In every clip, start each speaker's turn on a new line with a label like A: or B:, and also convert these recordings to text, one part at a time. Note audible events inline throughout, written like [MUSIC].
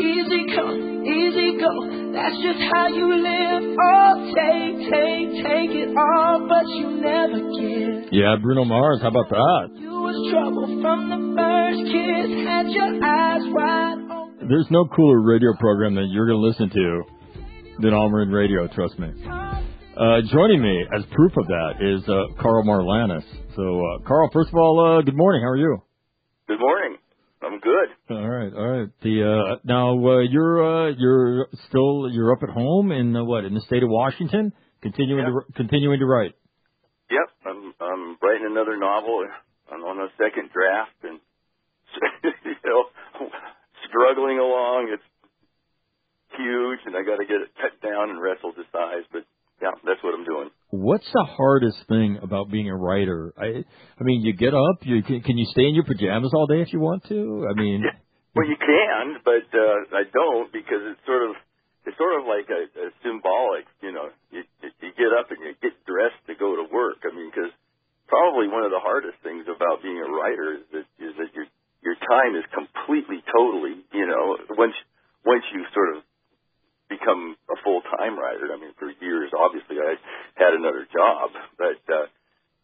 A: Easy come, easy go. That's just how you live. Oh, take, take, take it all, but you never give.
B: Yeah, Bruno Mars. How about that?
A: You was trouble from the first kiss. Had your eyes wide open.
B: There's no cooler radio program that you're going to listen to than All Marine Radio, trust me. Uh, joining me as proof of that is uh, Karl Marlantes. So, uh, Karl, first of all, uh, good morning. How are you?
C: Good morning. I'm good.
B: All right, all right. The uh, now uh, you're uh, you're still you're up at home in uh, what in the state of Washington, continuing
C: Yeah.
B: to continuing to write.
C: Yep, I'm I'm writing another novel. I'm on a second draft, and [LAUGHS] you know, struggling along. It's huge, and I got to get it cut down and wrestled to size. But yeah, that's what I'm doing.
B: What's the hardest thing about being a writer? I I mean, you get up, you can, can you stay in your pajamas all day if you want to? I mean. [LAUGHS]
C: Well, you can, but uh, I don't because it's sort of it's sort of like a, a symbolic. You know, you, you get up and you get dressed to go to work. I mean, because probably one of the hardest things about being a writer is that is that your your time is completely, totally. You know, once once you sort of become a full time writer. I mean, for years, obviously, I had another job, but uh,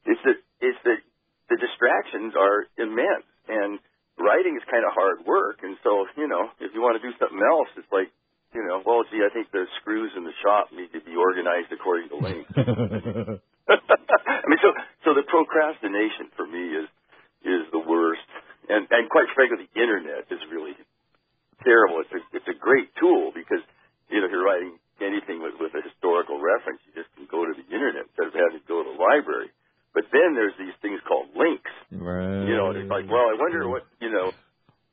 C: it's that it's that the distractions are immense and writing is kind of hard work and so you know if you want to do something else it's like you know well gee i think the screws in the shop need to be organized according to length. [LAUGHS] [LAUGHS] I mean so so the procrastination for me is is the worst. And and quite frankly the internet is really terrible. It's a it's a great tool because you know if you're writing anything with with a historical reference you just can go to the internet instead of having to go to the library but then there's these things called links
B: right.
C: you know, it's like, well, I wonder what, you know,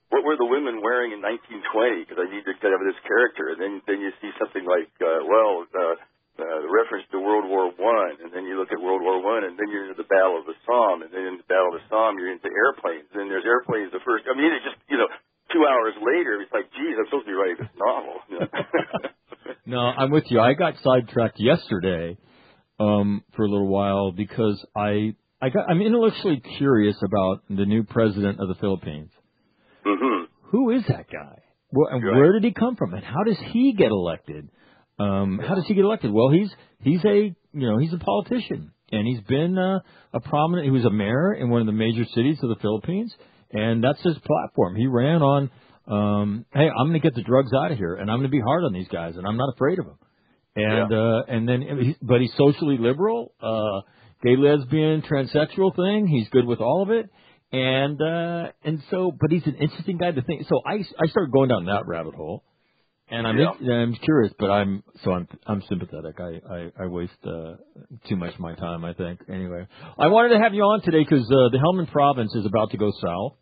C: what were the women wearing in 1920? Because I need to get over this character. And then, then you see something like, uh, well, uh, uh, the reference to World War One, and then you look at World War One, and then you're into the Battle of the Somme, and then in the Battle of the Somme, you're into airplanes. And then there's airplanes. The first, I mean, it's just, you know, two hours later, it's like, geez, I'm supposed to be writing this novel. You know?
B: No, I'm with you. I got sidetracked yesterday um, for a little while because I I got I'm intellectually curious about the new president of the Philippines.
C: hmm
B: Who is that guy? Well, and
C: Right.
B: where did he come from? And how does he get elected? Um, how does he get elected? Well, he's he's a you know he's a politician, and he's been uh, a prominent. He was a mayor in one of the major cities of the Philippines, and that's his platform. He ran on, um, hey, I'm going to get the drugs out of here, and I'm going to be hard on these guys, and I'm not afraid of them. And uh, and then, he, but he's socially liberal, uh, gay, lesbian, transsexual thing. He's good with all of it, and uh, and so, but he's an interesting guy to think. So I I started going down that rabbit hole, and I'm
C: Yeah.
B: I'm curious, but I'm so I'm I'm sympathetic. I I, I waste uh, too much of my time. I think anyway. I wanted to have you on today because uh, the Helmand Province is about to go south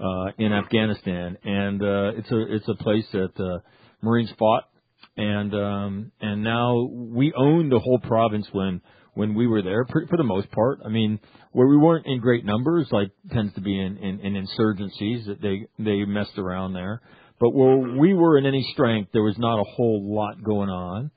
B: uh, in Afghanistan, and uh, it's a it's a place that uh, Marines fought, and um, and now we own the whole province when when we were there for, for the most part. I mean, where we weren't in great numbers, like tends to be in, in, in insurgencies that they they messed around there. But where we were in any strength, there was not a whole lot going on.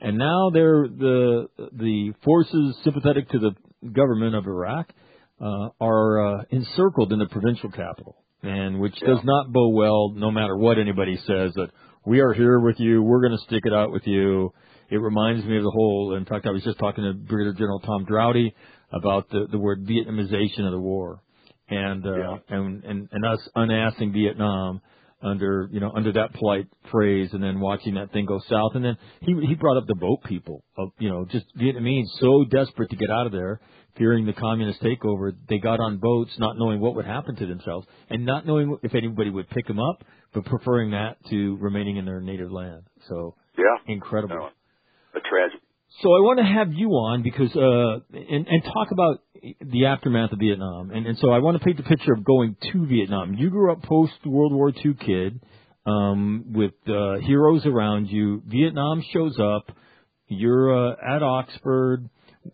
B: And now they're the the forces sympathetic to the government of Iraq uh, are uh, encircled in the provincial capital, and which does not bode well, no matter what anybody says. That we are here with you, we're going to stick it out with you. It reminds me of the whole. In fact, I was just talking to Brigadier General Tom Draude about the the word Vietnamization of the war, and uh,
C: Yeah.
B: and and and us unassing Vietnam under you know under that polite phrase, and then watching that thing go south, and then he he brought up the boat people of you know just Vietnamese so desperate to get out of there, fearing the communist takeover, they got on boats not knowing what would happen to themselves, and not knowing if anybody would pick them up, but preferring that to remaining in their native land. So
C: Yeah.
B: incredible.
C: No, a tragedy.
B: So I want to have you on because uh and, and talk about the aftermath of Vietnam. And, and so I want to paint the picture of going to Vietnam. You grew up post World War II kid, um, with uh, heroes around you. Vietnam shows up. You're uh, at Oxford.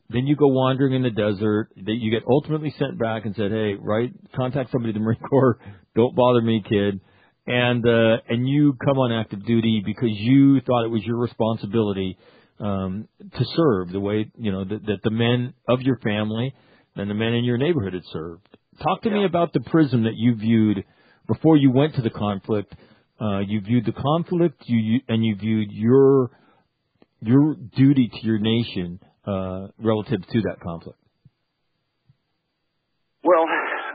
B: Then you go wandering in the desert. That you get ultimately sent back and said, "Hey, right, contact somebody at the [LAUGHS] Marine Corps. Don't bother me, kid." And uh, and you come on active duty because you thought it was your responsibility um, to serve the way you know that, that the men of your family and the men in your neighborhood had served. Talk to me about the prism that you viewed before you went to the conflict. uh, you viewed the conflict, you, you and you viewed your your duty to your nation relative to that conflict.
C: Well,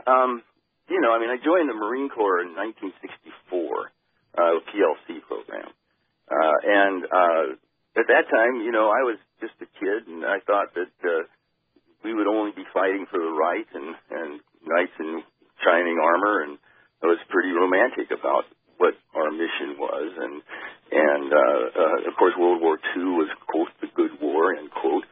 C: um, you know, I mean, I joined the Marine Corps in 1964, uh, PLC program, uh, and uh, at that time, you know, I was just a kid, and I thought that uh, we would only be fighting for the right and and knights in shining armor, and I was pretty romantic about what our mission was, and and uh, uh, of course, World War II was quote the good war end quote.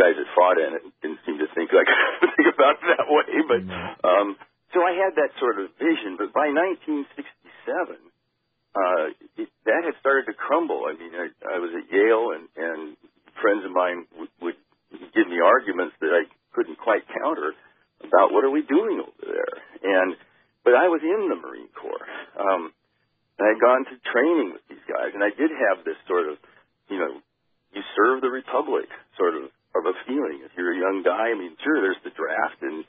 C: Guys that fought in it didn't seem to think like [LAUGHS] think about it that way, but um, so I had that sort of vision. But by 1967, uh, it, that had started to crumble. I mean, I, I was at Yale, and and friends of mine would, would give me arguments that I couldn't quite counter about what are we doing over there. And but I was in the Marine Corps. Um, I had gone to training with these guys, and I did have this sort of, you know, you serve the republic sort of of a feeling. If you're a young guy, I mean, sure, there's the draft, and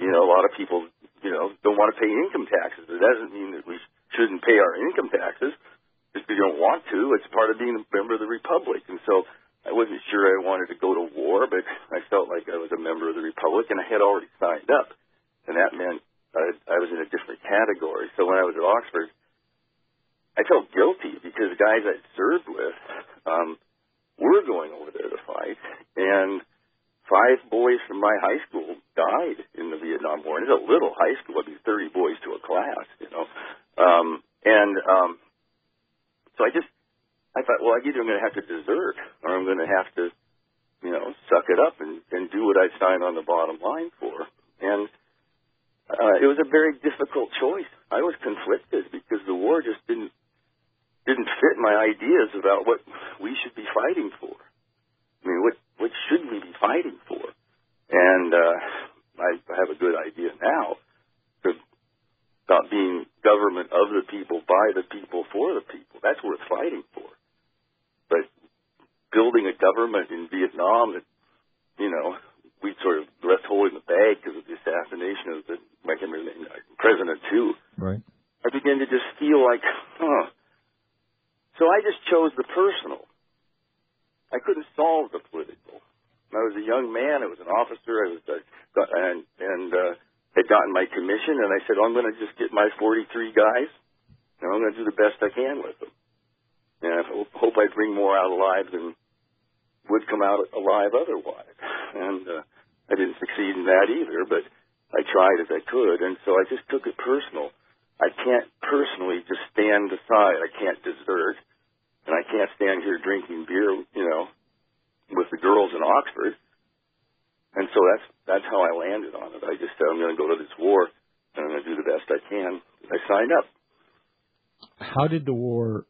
C: you know, a lot of people, you know, don't want to pay income taxes. It doesn't mean that we shouldn't pay our income taxes just because you don't want to. It's part of being a member of the republic, and so I wasn't sure I wanted to go to war, but I felt like I was a member of the republic, and I had already signed up, and that meant I, I was in a different category. So when I was at Oxford I felt guilty because guys I'd served with um, were going over there to fight, and five boys from my high school died in the Vietnam War. And it's a little high school; it'd be thirty boys to a class, you know. Um, and um, so I just I thought, well, either I'm going to have to desert, or I'm going to have to, you know, suck it up and, and do what I signed on the bottom line for. And uh, it was a very difficult choice. I was conflicted because the war just didn't didn't fit my ideas about what we should be fighting for. I mean, what what should we be fighting for? And uh, I have a good idea now about being government of the people, by the people, for the people. That's worth fighting for. But building a government in Vietnam that, you know, we sort of left holding the bag because of the assassination of the, I can't remember the name, President too.
B: Right.
C: I began to just feel like, huh, so I just chose the personal. I couldn't solve the political. I was a young man. I was an officer. I was uh, and and uh, had gotten my commission, and I said, well, I'm going to just get my 43 guys, and I'm going to do the best I can with them. And I hope I bring more out alive than would come out alive otherwise. And uh, I didn't succeed in that either, but I tried as I could, and so I just took it personal. I can't personally just stand aside. I can't desert, and I can't stand here drinking beer, you know, with the girls in Oxford. And so that's that's how I landed on it. I just said I'm going to go to this war, and I'm going to do the best I can. I signed up.
B: How did the war?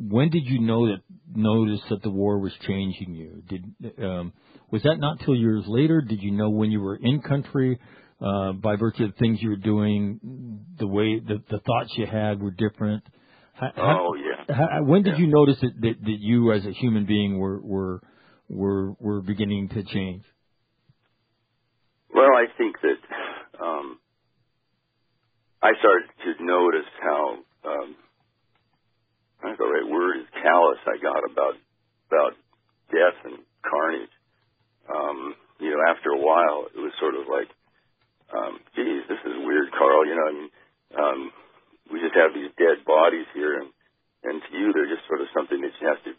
B: When did you know that notice that the war was changing you? Did um, was that not till years later? Did you know when you were in country? uh, by virtue of things you were doing, the way the, the thoughts you had were different.
C: How, oh yeah.
B: How, when did yeah. you notice that, that that you as a human being were were were were beginning to change?
C: Well, I think that um, I started to notice how um, I think the right word is callous I got about about death and carnage. Um, you know, after a while, it was sort of like um, geez, this is weird, Karl. You know, I mean, um, we just have these dead bodies here, and and to you, they're just sort of something that you have to,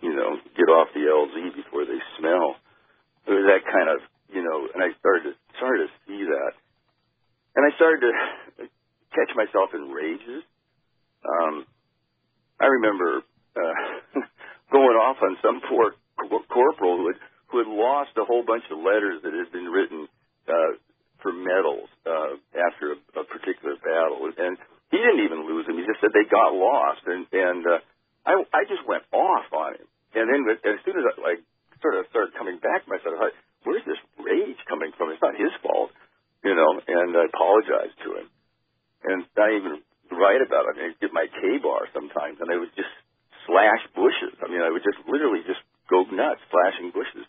C: you know, get off the LZ before they smell. It was that kind of, you know, and I started to started to see that, and I started to catch myself in rages. Um, I remember uh, [LAUGHS] going off on some poor corporal who had who had lost a whole bunch of letters that had been written uh, for medals uh, after a, a particular battle, and he didn't even lose them. He just said they got lost, and and uh, I I just went off on him. And then as soon as I like sort of started coming back to myself, I thought, where's this rage coming from? It's not his fault, you know. And I apologized to him, and I even write about it. I mean, get my K bar sometimes, and I would just slash bushes. I mean, I would just literally just go nuts slashing bushes.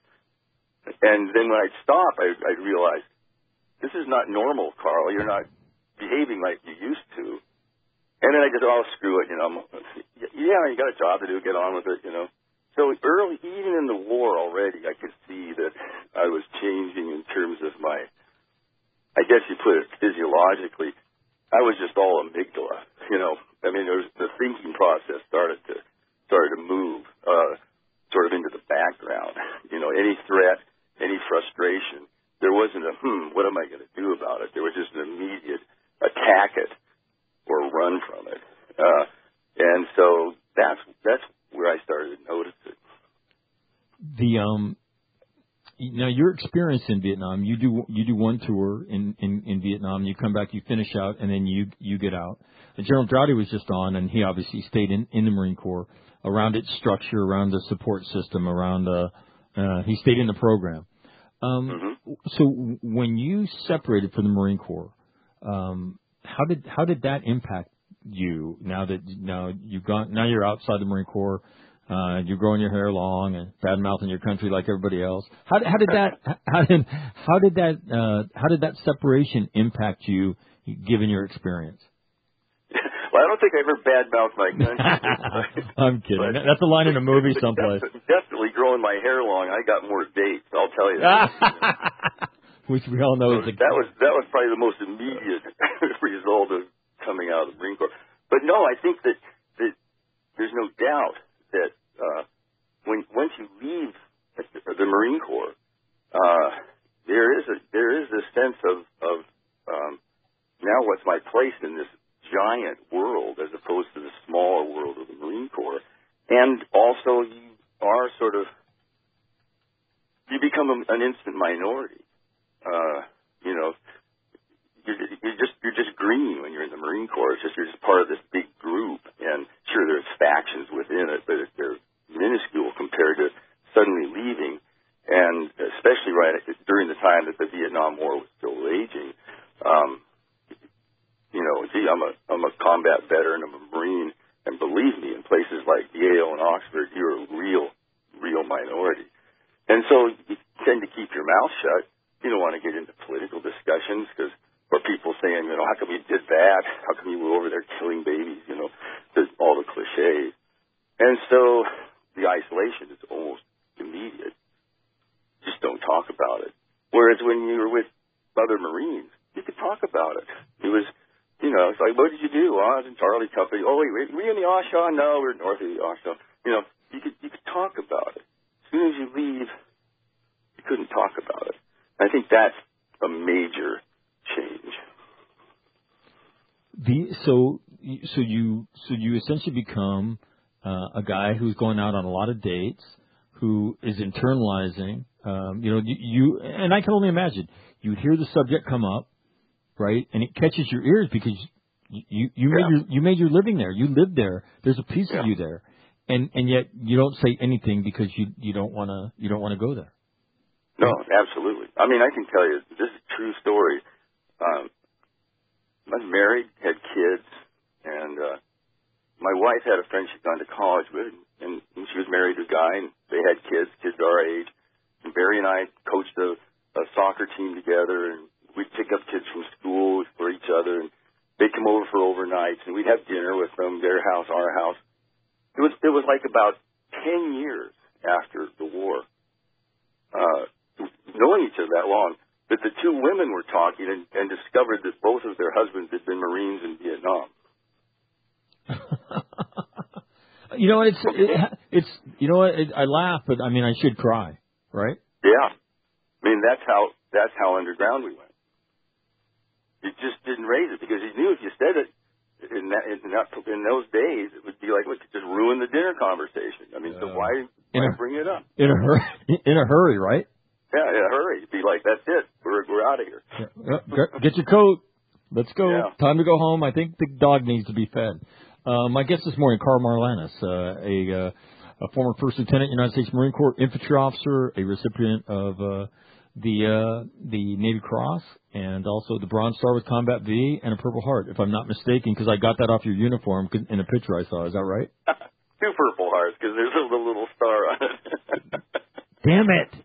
C: And then when I'd stop, I, I'd realize this is not normal, Karl. You're not behaving like you used to. And then I just, oh, screw it, you know. I'm- Yeah, you got a job to do, get on with it, you know. So early, even in the war already, I could see that I was changing in terms of my, I guess you put it physiologically. I was just all amygdala, you know. I mean, there was, the thinking process started to started to move, uh, sort of into the background. You know, any threat, any frustration, there wasn't a hmm, what am I going to do about it? There was just an immediate attack it or run from it. Uh, and so that's that's where I started to notice it.
B: The um, now your experience in Vietnam, you do you do one tour in in in Vietnam, you come back, you finish out, and then you you get out. And General Draude was just on, and he obviously stayed in in the Marine Corps around its structure, around the support system, around uh, uh he stayed in the program. Um,
C: hmm
B: so when you separated from the Marine Corps, um, how did how did that impact you? Now that now you've gone, now you're outside the Marine Corps, uh, you're growing your hair long and bad mouthing your country like everybody else. How, how did that [LAUGHS] how did how did that uh, how did that separation impact you, given your experience? [LAUGHS]
C: well, I don't think I ever badmouthed my country. [LAUGHS]
B: I'm kidding.
C: But-
B: That's a line in a movie someplace.
C: Definitely, definitely growing my hair long. I got more dates. I'll tell you. That.
B: Which we all know is a,
C: that was that was probably the most immediate result of coming out of the Marine Corps. But no, I think that that there's no doubt that uh, when once you leave the, Marine Corps, uh, there is a there is this sense of of um, now what's my place in this giant world as opposed to the smaller world of the Marine Corps, and also you are sort of you become a, an instant minority. Uh, you know, you're, you're just you're just green when you're in the Marine Corps. It's just you're just part of this big group, and sure there's factions within it, but they're minuscule compared to suddenly leaving, and especially right during the time that the Vietnam War was still raging. Um, you know, gee, I'm a I'm a combat veteran, I'm a Marine, and believe me, in places like Yale and Oxford, you're a real real minority, and so you tend to keep your mouth shut. You don't want to get into political discussions because or people saying, you know, how come you did that? How come you were over there killing babies? You know, the, all the cliches. And so the isolation is almost immediate. Just don't talk about it. Whereas when you were with other Marines, you could talk about it. It was, you know, it's like, what did you do? Oh, I was in Charlie Company. Oh, wait, wait, were you in the A Shau? No, we're north of the A Shau. You know, you could you could talk about it. As soon as you leave, you couldn't talk about it. I think that's a major change.
B: The so so you so you essentially become uh, a guy who's going out on a lot of dates, who is internalizing. Um, you know, you, you and I can only imagine you hear the subject come up, right, and it catches your ears because you you, you made your you made your living there. You lived there. There's a piece
C: Yeah.
B: of you there, and and yet you don't say anything because you you don't want to you don't want to go there.
C: No, absolutely. I mean, I can tell you, this is a true story. Um, Was married, had kids, and uh, my wife had a friend she'd gone to college with, and, and she was married to a guy, and they had kids, kids our age. And Barry and I coached a, a soccer team together, and we'd pick up kids from school for each other, and they'd come over for overnights, and we'd have dinner with them, their house, our house. It was it was like about ten years after the war. Uh, knowing each other that long, that the two women were talking and, and discovered that both of their husbands had been Marines in Vietnam. [LAUGHS]
B: you know, it's it, it's you know what it, I laugh, but I mean I should cry, right?
C: Yeah, I mean that's how that's how underground we went. You just didn't raise it because you knew if you said it in that in, that, in those days, it would be like what just ruin the dinner conversation. I mean, so
B: Yeah.
C: why
B: In
C: why
B: a-
C: bring it up?
B: In a hurry, [LAUGHS] in a hurry, right?
C: Yeah, in a hurry. Be like that's it. We're we're out of here.
B: Yeah, get- your coat. Let's go.
C: Yeah.
B: Time to go home. I think the dog needs to be fed. Uh, my guest this morning, Karl Marlantes, uh, a, uh, a former First Lieutenant, United States Marine Corps infantry officer, a recipient of uh, the uh, the Navy Cross, and also the Bronze Star with Combat V and a Purple Heart, if I'm not mistaken, because I got that off your uniform in a picture I saw. Is that right? [LAUGHS]
C: Two purple hearts because there's a little, little star on it. [LAUGHS]
B: Damn it!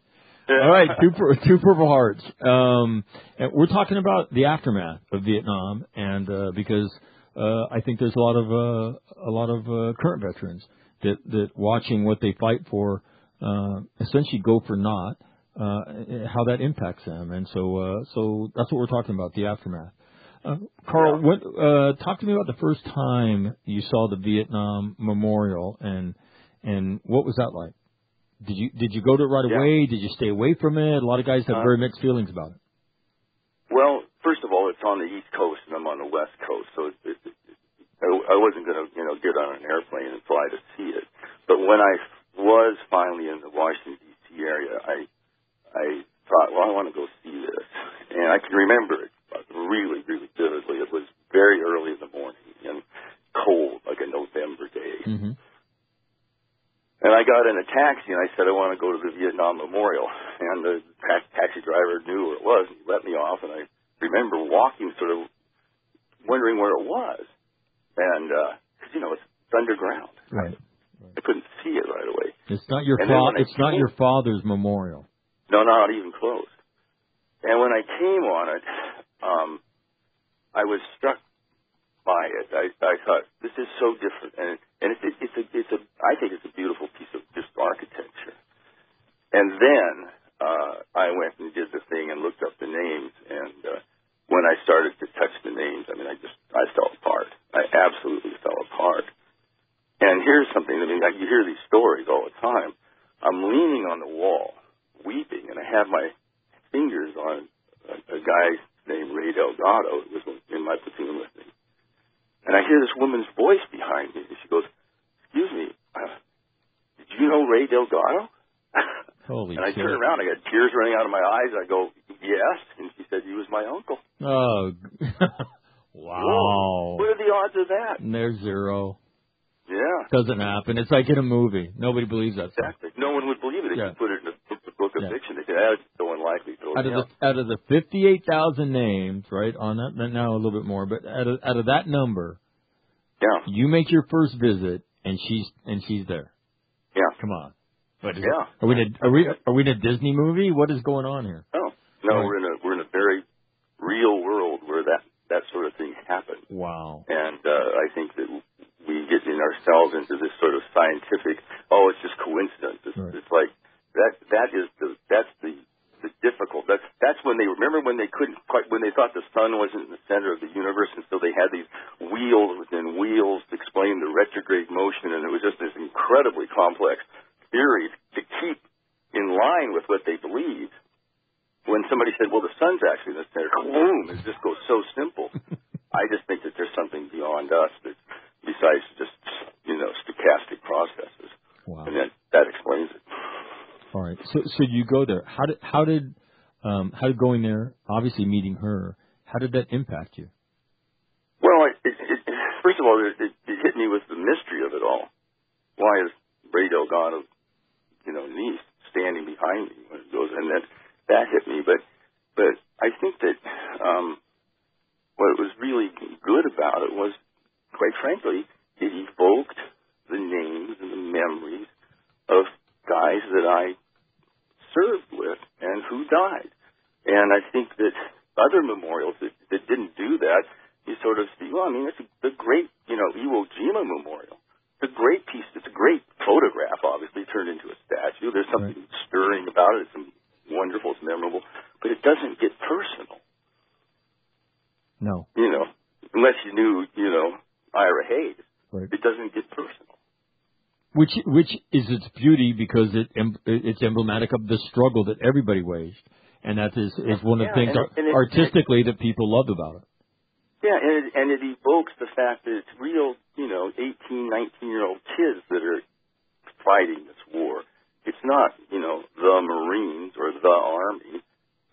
B: All right, two two Purple Hearts. Um, and we're talking about the aftermath of Vietnam, and uh, because uh, I think there's a lot of uh, a lot of uh, current veterans that that watching what they fight for uh, essentially go for naught. Uh, how that impacts them, and so uh, so that's what we're talking about the aftermath. Uh, Karl, what, uh, talk to me about the first time you saw the Vietnam Memorial, and and what was that like? Did you did you go to it right
C: Yeah.
B: away? Did you stay away from it? A lot of guys have
C: Uh,
B: very mixed feelings about it.
C: Well, first of all, it's on the East Coast and I'm on the West Coast, so it, it, I, I wasn't going to, you know, get on an airplane and fly to see it. But when I was finally in the Washington D.C. area, I I thought, well, I want to go see this, and I can remember it really, really vividly. It was very early in the morning and cold, like a November day.
B: hmm
C: And I got in a taxi and I said, I want to go to the Vietnam Memorial. And the ta- taxi driver knew where it was and he let me off. And I remember walking sort of wondering where it was. And, uh 'cause you know, it's underground.
B: Right.
C: I couldn't see it right away.
B: It's not your fa- it's not your father's memorial.
C: No, not even close. And when I came on it, um, I was struck by it. I, I thought this is so different, and and it's it's a it's a I think it's a beautiful piece of just architecture. And then uh, I went and did the thing and looked up the names, and uh, when I started to touch the names, I mean, I just I fell apart. I absolutely fell apart. And here's something. I mean, like, you hear these stories all the time. I'm leaning on the wall, weeping, and I have my fingers on a, a guy named Ray Delgado who was in my platoon with me. And I hear this woman's voice behind me, and she goes, "Excuse me, uh, did you know Ray Delgado?"
B: Holy
C: and I
B: shit.
C: turn around, I got tears running out of my eyes. I go, "Yes," and she said, "He was my uncle."
B: Oh, [LAUGHS] wow.
C: What are the odds of that?
B: And there's zero.
C: Yeah,
B: Doesn't happen. It's like in a movie. Nobody believes that. stuff.
C: exactly. No one would believe it if
B: Yeah.
C: you put it in a book, of
B: Yeah.
C: fiction. They say, "That's so unlikely."
B: Out of the out of the fifty eight thousand names, right on that now a little bit more, but out of out of that number,
C: yeah,
B: you make your first visit and she's and she's there.
C: Yeah.
B: Come on. What is
C: Yeah.
B: Are we in a, are we are we in a Disney movie? What is going on here?
C: No, no,
B: Right.
C: we're in a we're in a very real world where that that sort of thing happens.
B: Wow.
C: And uh, I think that we get in ourselves into this sort of scientific, oh, it's just coincidence. It's,
B: Right.
C: it's like that. That is the that's the the difficult. That's that's when they remember when they couldn't quite when they thought the sun wasn't in the center of the universe, and so they had these wheels within wheels to explain the retrograde motion, and it was just this incredibly complex theory to keep in line with what they believed. When somebody said, "Well, the sun's actually in the center," boom, it just goes so simple. I just think that there's something beyond us that, besides just you know stochastic processes,
B: Wow.
C: and that that explains it.
B: So you go there. How did how did um how did going there, obviously meeting her, how did that impact you?
C: Well, it, it, it, first of all, it, it, it hit me with the mystery of it all. Why is Ray Delgado, you know, niece standing behind me when it goes, and that that hit me. But but I think that um, what was really good about it was, quite frankly, it evoked the names and the memories of guys that I served with and who died. And I think that other memorials that, that didn't do that, you sort of see, well, I mean, it's a, the great, you know, Iwo Jima Memorial. It's a great piece. It's a great photograph, obviously, turned into a statue. There's something stirring about it. It's wonderful. It's memorable. But it doesn't get personal,
B: No.
C: you know, unless you knew, you know, Ira Hayes.
B: Right.
C: It doesn't get personal.
B: Which is its beauty because it it's emblematic of the struggle that everybody waged, and that is is one of the things
C: and it- and it-
B: artistically that people loved about it.
C: Yeah, and it, and it evokes the fact that it's real, you know, 18, 19 year old kids that are fighting this war. It's not, you know, the Marines or the Army.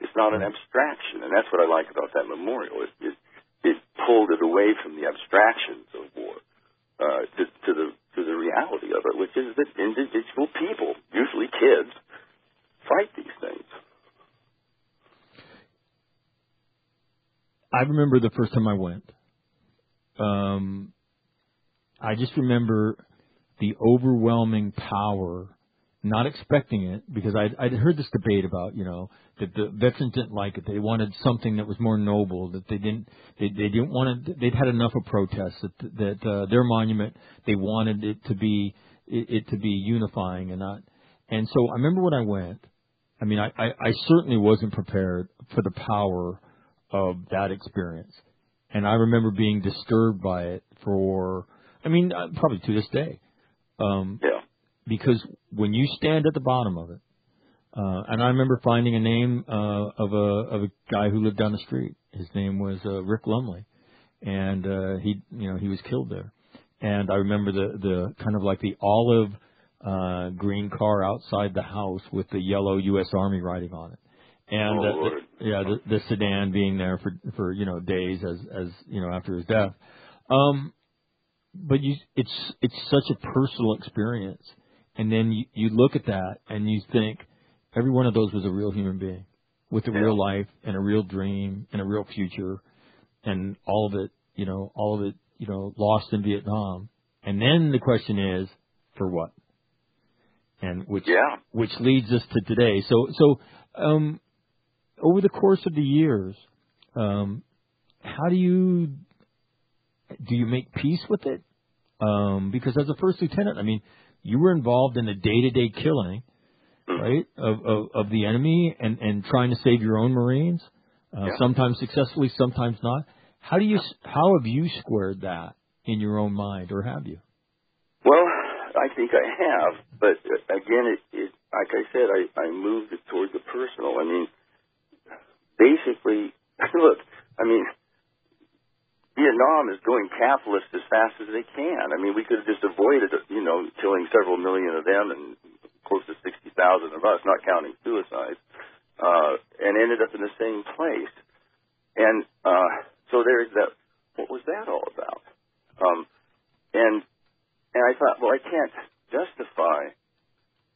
C: It's not an abstraction, and that's what I like about that memorial. It it, it pulled it away from the abstractions of war uh, to, to the to the reality of it, which is that individual people, usually kids, fight these things.
B: I remember the first time I went. Um, I just remember the overwhelming power not expecting it because I'd, I'd heard this debate about you know that the veterans didn't like it. They wanted something that was more noble. That they didn't they, they didn't want to. They'd had enough of protests. That that uh, their monument they wanted it to be it, it to be unifying and not. And so I remember when I went. I mean, I, I, I certainly wasn't prepared for the power of that experience, and I remember being disturbed by it for. I mean, uh, probably to this day. Um,
C: Yeah.
B: because when you stand at the bottom of it, uh, and I remember finding a name uh, of a of a guy who lived down the street. His name was uh, Rick Lumley, and uh, he you know he was killed there. And I remember the the kind of like the olive uh, green car outside the house with the yellow U.S. Army writing on it, and
C: Oh,
B: uh, the, yeah, the, the sedan being there for for you know days as as you know after his death. Um, but you it's it's such a personal experience and then you, you look at that and you think every one of those was a real human being with a
C: Yeah.
B: real life and a real dream and a real future and all of it you know all of it you know lost in Vietnam and then the question is for what and which
C: Yeah.
B: which leads us to today so so um over the course of the years um how do you do you make peace with it? Um, because as a first lieutenant, I mean, you were involved in the day-to-day killing,
C: Mhm.
B: right, of, of of the enemy and and trying to save your own Marines. Uh,
C: Yeah.
B: Sometimes successfully, sometimes not. How do you how have you squared that in your own mind, or have you?
C: Well, I think I have, but uh, again, it, it like I said, I, I moved it toward the personal. I mean, basically, [LAUGHS] look, I mean, Vietnam is going capitalist as fast as they can. I mean, we could have just avoided, you know, killing several million of them and close to 60,000 of us, not counting suicides, uh, and ended up in the same place. And uh, so there's that. What was that all about? Um, and and I thought, well, I can't justify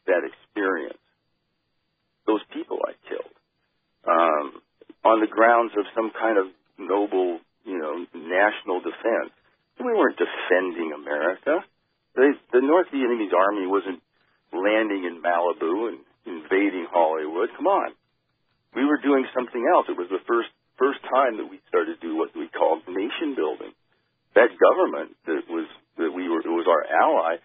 C: that experience, those people I killed, um, on the grounds of some kind of noble, you know, national defense. We weren't defending America. They, the North Vietnamese army wasn't landing in Malibu and invading Hollywood. Come on. We were doing something else. It was the first first time that we started to do what we called nation building. That government that was that we were it was our ally.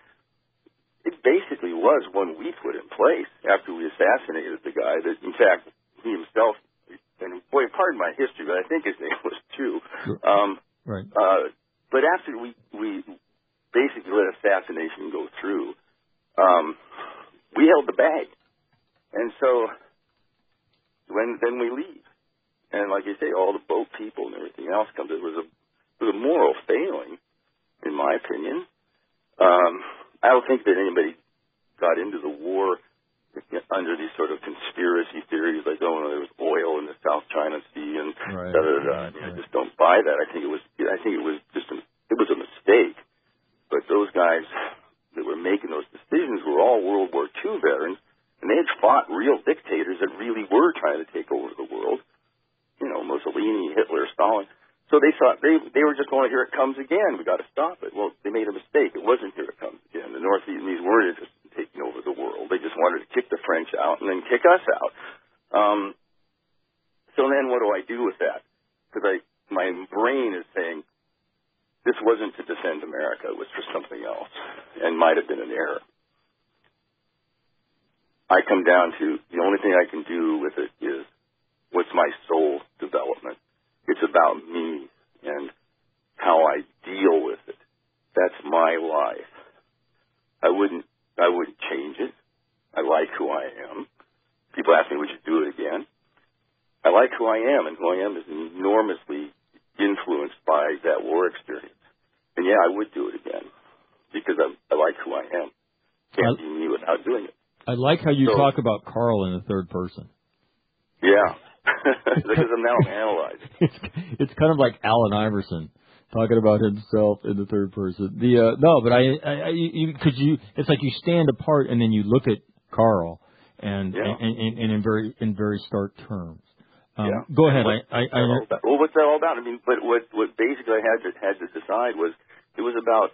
C: It basically was one we put in place after we assassinated the guy. That in fact he himself and boy, pardon my history, but I think his [LAUGHS] name was.
B: Sure.
C: Um,
B: Right.
C: uh, but after we we basically let assassination go through, um, we held the bag, and so when then we leave, and like you say, all the boat people and everything else comes. It was a it was a moral failing, in my opinion. Um, I don't think that anybody got into the war under these sort of conspiracy theories, like oh, no, there was oil in the South China Sea and
B: Right.
C: da da da. I, mean, I just don't buy that. I think it was I think it was just a, it was a mistake. But those guys that were making those decisions were all World War II veterans, and they had fought real dictators that really were trying to take over the world. You know, Mussolini, Hitler, Stalin. So they thought they they were just going, here it comes again. We got to stop it. Well, they made a mistake. It wasn't here it comes again. The North Vietnamese weren't interested in taking over the world. They just wanted to kick the French out and then kick us out. Um, so then, what do I do with that? Because I my brain is saying this wasn't to defend America. It was for something else, and might have been an error. I come down to the only thing I can do with it is what's my soul development. It's about me and how I deal with it. That's my life. I wouldn't I wouldn't change it. I like who I am. People ask me, would you do it again? I like who I am, and who I am is enormously influenced by that war experience. And yeah, I would do it again because I, I like who I am. Can't be me without doing it.
B: I like how you
C: So-
B: talk about Karl in the third person.
C: Yeah, [LAUGHS] [LAUGHS] because I'm now analyzing. [LAUGHS]
B: it's it's kind of like Allen Iverson talking about himself in the third person. The uh, no, but I, I, I you, cause you, it's like you stand apart and then you look at Karl and
C: Yeah.
B: and, and, and in very in very stark terms. Um,
C: Yeah.
B: Go ahead.
C: What-
B: I, I, I
C: well, what's that all about? I mean, but what what basically I had to had to decide was it was about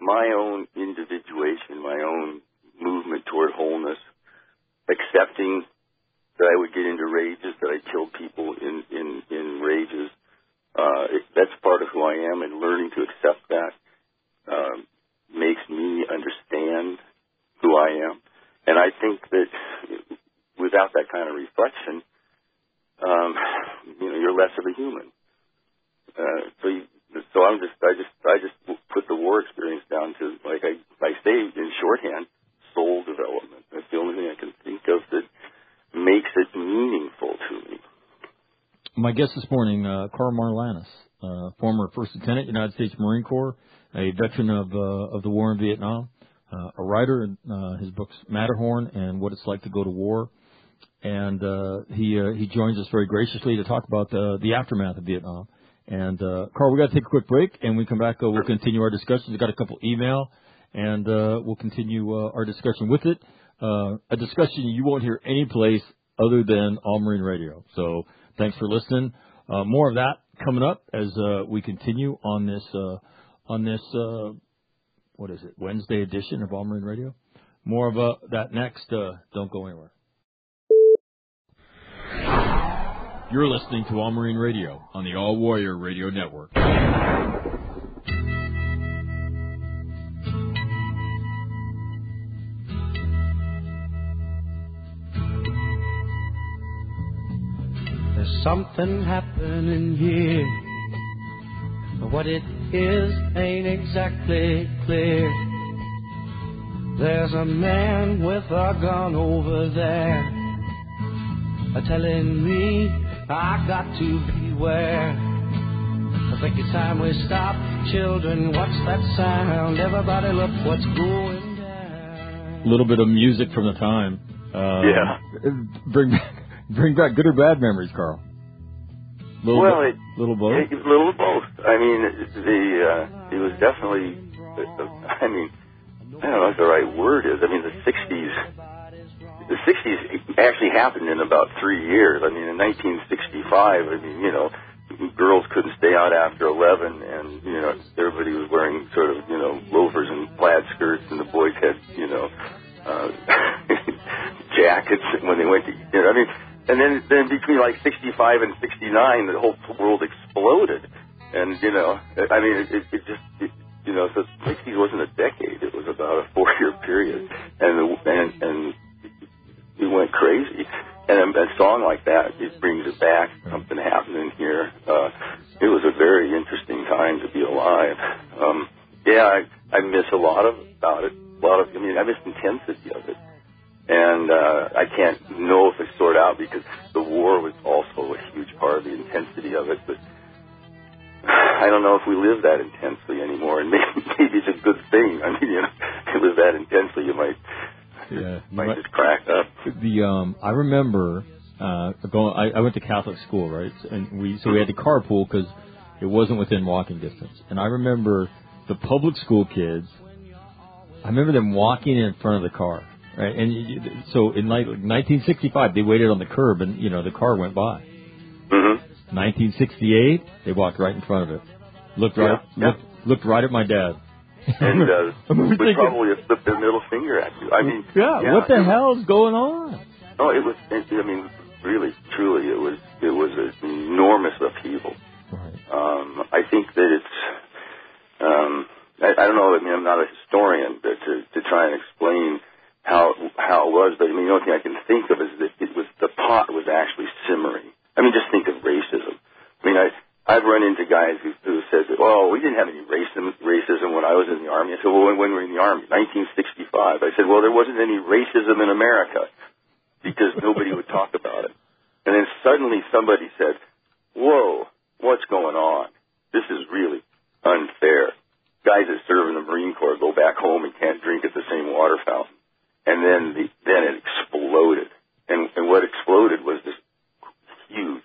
C: my own individuation, my own movement toward wholeness, accepting that I would get into rages, that I killed people in in in rages. Uh, it, that's part of who I am, and learning to accept that um, makes me understand who I am. And I think that without that kind of reflection, um, you know, you're less of a human. Uh, so, you, so I'm just, I just, I just put the war experience down to, like I, I say in shorthand, soul development. That's the only thing I can think of that makes it meaningful to me.
B: My guest this morning, uh, Karl Marlantes, uh, former First Lieutenant, United States Marine Corps, a veteran of uh, of the war in Vietnam, uh, a writer. Uh, his books Matterhorn and What It's Like to Go to War, and uh, he uh, he joins us very graciously to talk about the the aftermath of Vietnam. And uh, Karl, we got to take a quick break, and when we come back, uh, we'll continue our discussion. We've got a couple email, and uh, we'll continue uh, our discussion with it. Uh, a discussion you won't hear any place other than All Marine Radio. So thanks for listening. Uh, more of that coming up as uh, we continue on this uh, on this uh, what is it Wednesday edition of All Marine Radio. More of uh, that next. Uh, don't go anywhere. You're listening to All Marine Radio on the All Warrior Radio Network.
A: Something happening here. But what it is ain't exactly clear. There's a man with a gun over there. A telling me I got to beware. I think it's time we stop. Children, what's that sound? Everybody look what's going down.
B: A little bit of music from the time. Uh,
C: Yeah.
B: Bring back, bring back good or bad memories, Karl. Little
C: Well, it-
B: little both.
C: It little both. I mean, the uh, it was definitely. I mean, I don't know if the right word is. I mean, the '60s. The '60s actually happened in about three years. I mean, in 1965, I mean, you know, girls couldn't stay out after 11, and you know, everybody was wearing sort of, you know, loafers and plaid skirts, and the boys had, you know, uh, [LAUGHS] jackets when they went to. You know, I mean, and then then between like 65 and 69, the whole world exploded, and you know, I mean, it, it just. It, you know, so 60s wasn't a decade; it was about a four-year period, and the, and and we went crazy. And a, a song like that, it brings it back. Something happening here. Uh, it was a very interesting time to be alive. Um, yeah, I, I miss a lot of about it. A lot of, I mean, I miss intensity it. And uh, I can't know if I sort out because the war was also a huge part of the intensity of it. But [SIGHS] I don't know if we live that intensely anymore, and [LAUGHS] maybe, maybe it's a good thing. I mean, you know, if you live that intensely, you might
B: Yeah, you
C: might
B: might-
C: just crack up.
B: the um I remember uh going I, I went to Catholic school right and we so we had to carpool because it wasn't within walking distance and I remember the public school kids I remember them walking in front of the car right and you, so in like 1965 they waited on the curb and you know the car went by
C: hmm
B: 1968 they walked right in front of it looked right
C: Yeah, yeah.
B: looked looked right at my dad
C: And uh, [LAUGHS]
B: I remember thinking
C: probably have flipped their middle finger at you. I mean,
B: yeah, what the hell's going on
C: Oh, it was. It, I mean, really, truly, it was. It was an enormous upheaval.
B: right
C: Um, I think that it's. Um, I, I don't know. I mean, I'm not a historian, but to to try and explain how how it was. But I mean, the only thing I can think of is that it was the pot was actually simmering. I mean, just think of racism. I mean, I I've run into guys who, who said, that, "Oh, we didn't have any racism racism when I was in the army." I said, "Well, when, when were you in the army? 1965." I said, "Well, there wasn't any racism in America because nobody would talk about it." And then suddenly somebody said, "Whoa, what's going on? This is really unfair." Guys that serve in the Marine Corps go back home and can't drink at the same water fountain, and then the, then it exploded. And, and what exploded was this huge,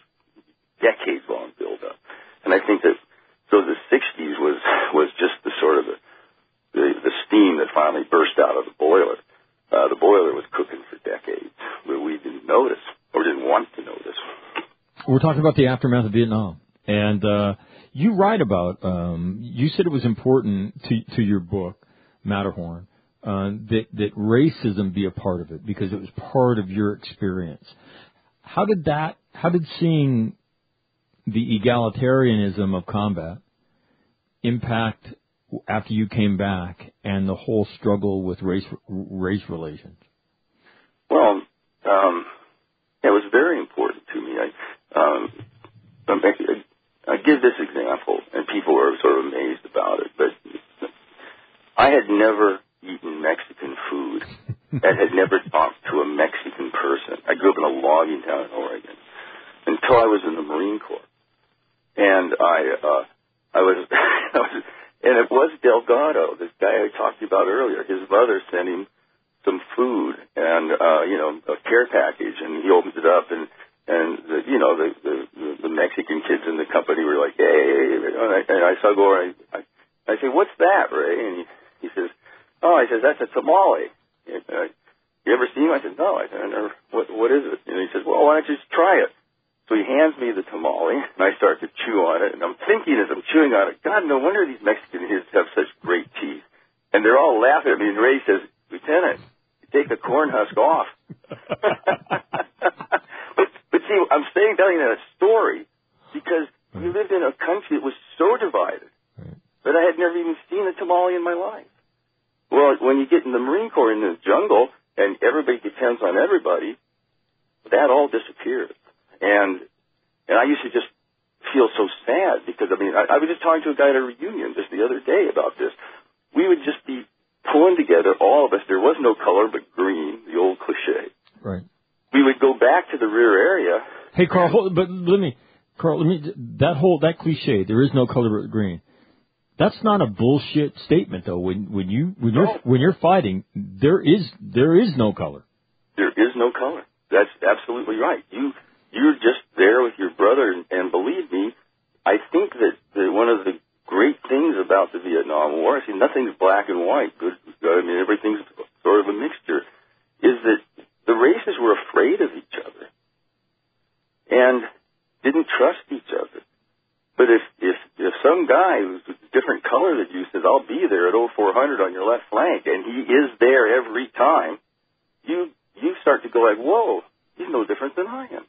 C: decades long buildup. And I think that so the '60s was was just the sort of the the, the steam that finally burst out of the boiler. Uh, the boiler was cooking for decades, but we didn't notice or didn't want to notice.
B: We're talking about the aftermath of Vietnam, and uh, you write about. Um, you said it was important to to your book, Matterhorn, uh, that that racism be a part of it because it was part of your experience. How did that? How did seeing the egalitarianism of combat impact after you came back and the whole struggle with race race relations?
C: Well, um, it was very important to me. I, um, I give this example, and people are sort of amazed about it, but I had never and had never talked to a Mexican person. I grew up in a logging town in Oregon until I was in the Marine Corps. And I, uh, I was, [LAUGHS] I was and it was Delgado, this guy I talked about earlier. His mother sent him some food and uh, you know a care package, and he opens it up, and and the, you know the, the the Mexican kids in the company were like, hey, and I, saw go I, I I say, what's that, Ray? And he he says, oh, I says that's a tamale. And I, you ever seen him? I said, no, I, I never. What what is it? And he says, well, why don't you just try it? So he hands me the tamale, and I start to chew on it, and I'm thinking as I'm chewing on it, God, no wonder these Mexican kids have such great teeth. And they're all laughing at me, and Ray says, Lieutenant, you take the corn husk off. but, but see, I'm saying, telling that story because we lived in a country that was so divided that I had never even seen a tamale in my life. Well, when you get in the Marine Corps in the jungle, and everybody depends on everybody, that all disappears. And and I used to just feel so sad because I mean I, I was just talking to a guy at a reunion just the other day about this. We would just be pulling together, all of us. There was no color but green, the old cliche.
B: Right.
C: We would go back to the rear area.
B: Hey, Karl, hold, but let me, Karl, let me that whole that cliche. There is no color but green. That's not a bullshit statement, though. When when you when you're when you're fighting, there is there is no color.
C: There is no color. That's absolutely right. You you're just there with your brother, and, and believe me, I think that the, one of the great things about the Vietnam War, I see nothing's black and white. Good, I mean everything's sort of a mixture. Is that the races were afraid of each other and didn't trust each other. But if if if some guy who's a different color than you says, "I'll be there at 0400 on your left flank," and he is there every time, you you start to go like, "Whoa, he's no different than I am."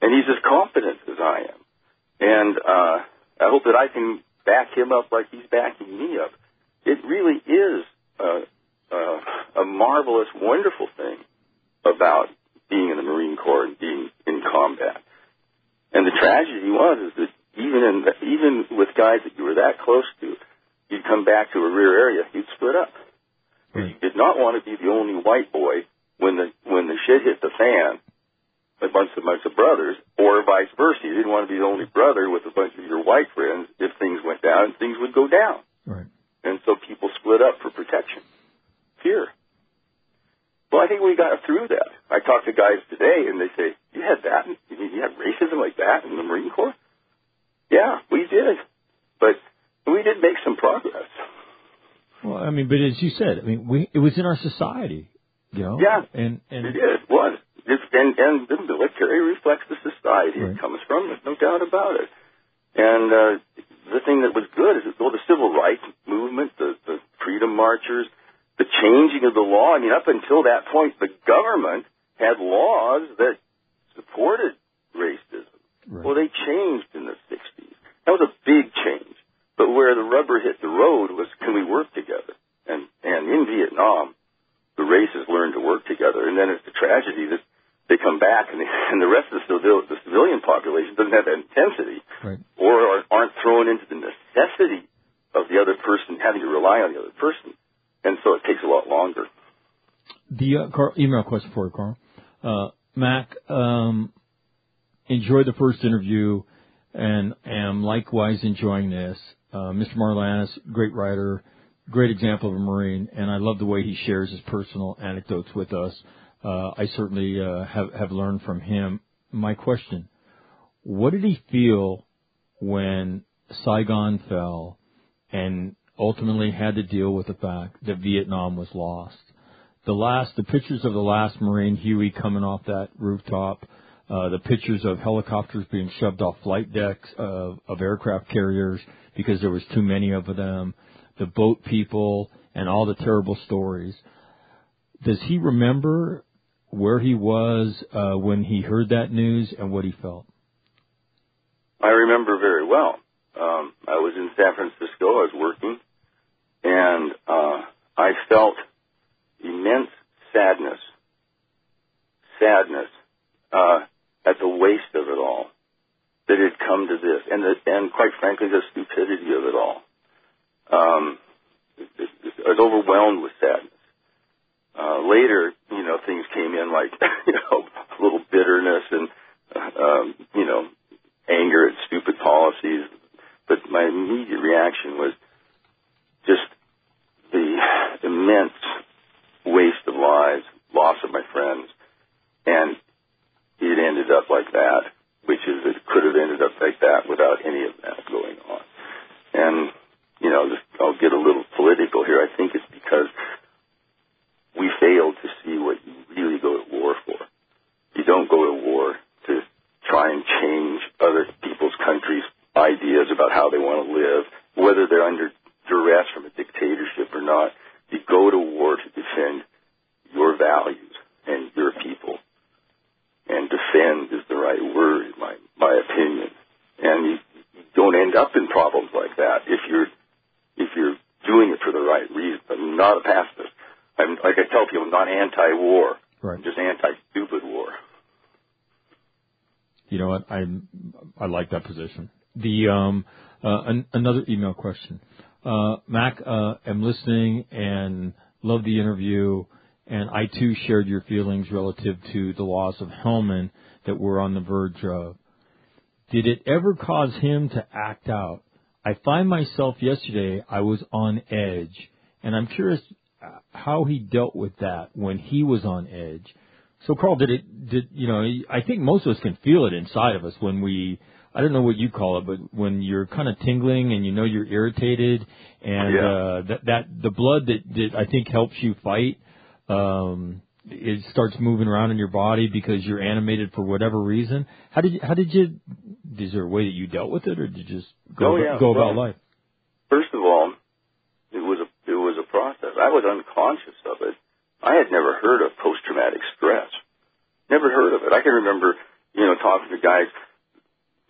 C: and he's as confident as I am. And uh, I hope that I can back him up like he's backing me up. It really is a, a, a marvelous, wonderful thing about being in the Marine Corps and being in combat. And the tragedy was is that even in the, even with guys that you were that close to, you'd come back to a rear area, you'd split up.
B: Right.
C: You did not want to be the only white boy when the when the shit hit the fan a bunch of bunch of brothers, or vice versa. You didn't want to be the only brother with a bunch of your white friends. If things went down, things would go down.
B: Right.
C: And so people split up for protection. Fear. Well, I think we got through that. I talk to guys today, and they say, "You had that? You you had racism like that in the Marine Corps?" Yeah, we did, but we did make some progress.
B: Well, I mean, but as you said, I mean, we it was in our society, you know.
C: Yeah,
B: and and
C: it is was. It's, and, and the military reflects the society
B: Right.
C: it comes from. There's no doubt about it. And uh, the thing that was good is well, the civil rights movement, the, the freedom marchers, the changing of the law. I mean, up until that point, the government had laws that supported racism.
B: Right.
C: Well, they changed in the 60s. That was a big change. But where the rubber hit the road was, can we work together? And and in Vietnam, the races learned to work together. And then it's the tragedy that they come back and, they, [LAUGHS] and the rest of the, civil, the civilian population doesn't have that intensity
B: Right.
C: or are, aren't thrown into the necessity of the other person having to rely on the other person. And so it takes a lot longer.
B: The uh, Karl, email question for you, Karl. Uh, Mac, um, enjoyed the first interview and am likewise enjoying this. Uh, Mr. Marlantes, great writer, great example of a Marine, and I love the way he shares his personal anecdotes with us. Uh, I certainly uh, have, have learned from him. My question, what did he feel when Saigon fell and ultimately had to deal with the fact that Vietnam was lost? the last the pictures of the last Marine Huey coming off that rooftop, the pictures of helicopters being shoved off flight decks of, of aircraft carriers because there was too many of them, the boat people, and all the terrible stories. Does he remember where he was uh, when he heard that news and what he felt?
C: I remember very well. Um, I was in San Francisco. I was working, and uh, I felt immense sadness, sadness uh, at the waste of it all that had come to this, and the, and quite frankly, the stupidity of it all. Um, I was overwhelmed with sadness. Uh, later, you know, things came in like, [LAUGHS] you know, a little bitterness and, um, you know, anger at stupid policies. But my immediate reaction was just the immense waste of lives, loss of my friends, and it ended up like that, which is it could have ended up like that without any of that going on. And you know, just, I'll get a little political here. I think it's because we failed to see what you really go to war for. You don't go to war to try and change other people's countries' ideas about how they want to live, whether they're under duress from a dictatorship or not. You go to war to defend your values and your people. And defend is the right word, in my, my opinion. And you, don't end up in problems like that if you're if you're doing it for the right reason. I'm not a pacifist. I'm like I tell people, I'm not anti-war.
B: Right.
C: I'm just anti-stupid war.
B: You know what? I I like that position. The um uh, an, another email question. Uh, Mac, uh, am listening and love the interview, and I too shared your feelings relative to the loss of Helmand that we're on the verge of. Did it ever cause him to act out? I find myself yesterday, I was on edge, and I'm curious how he dealt with that when he was on edge. So, Karl, did it, did, you know, I think most of us can feel it inside of us when we, I don't know what you call it, but when you're kind of tingling and you know you're irritated and,
C: Yeah.
B: uh, that, that, the blood that, that I think helps you fight, um, it starts moving around in your body because you're animated for whatever reason. How did you, how did you, is there a way that you dealt with it or did you just go,
C: Oh, yeah.
B: go about life?
C: First of all, it was a it was a process. I was unconscious of it. I had never heard of post traumatic stress. Never heard of it. I can remember, you know, talking to guys,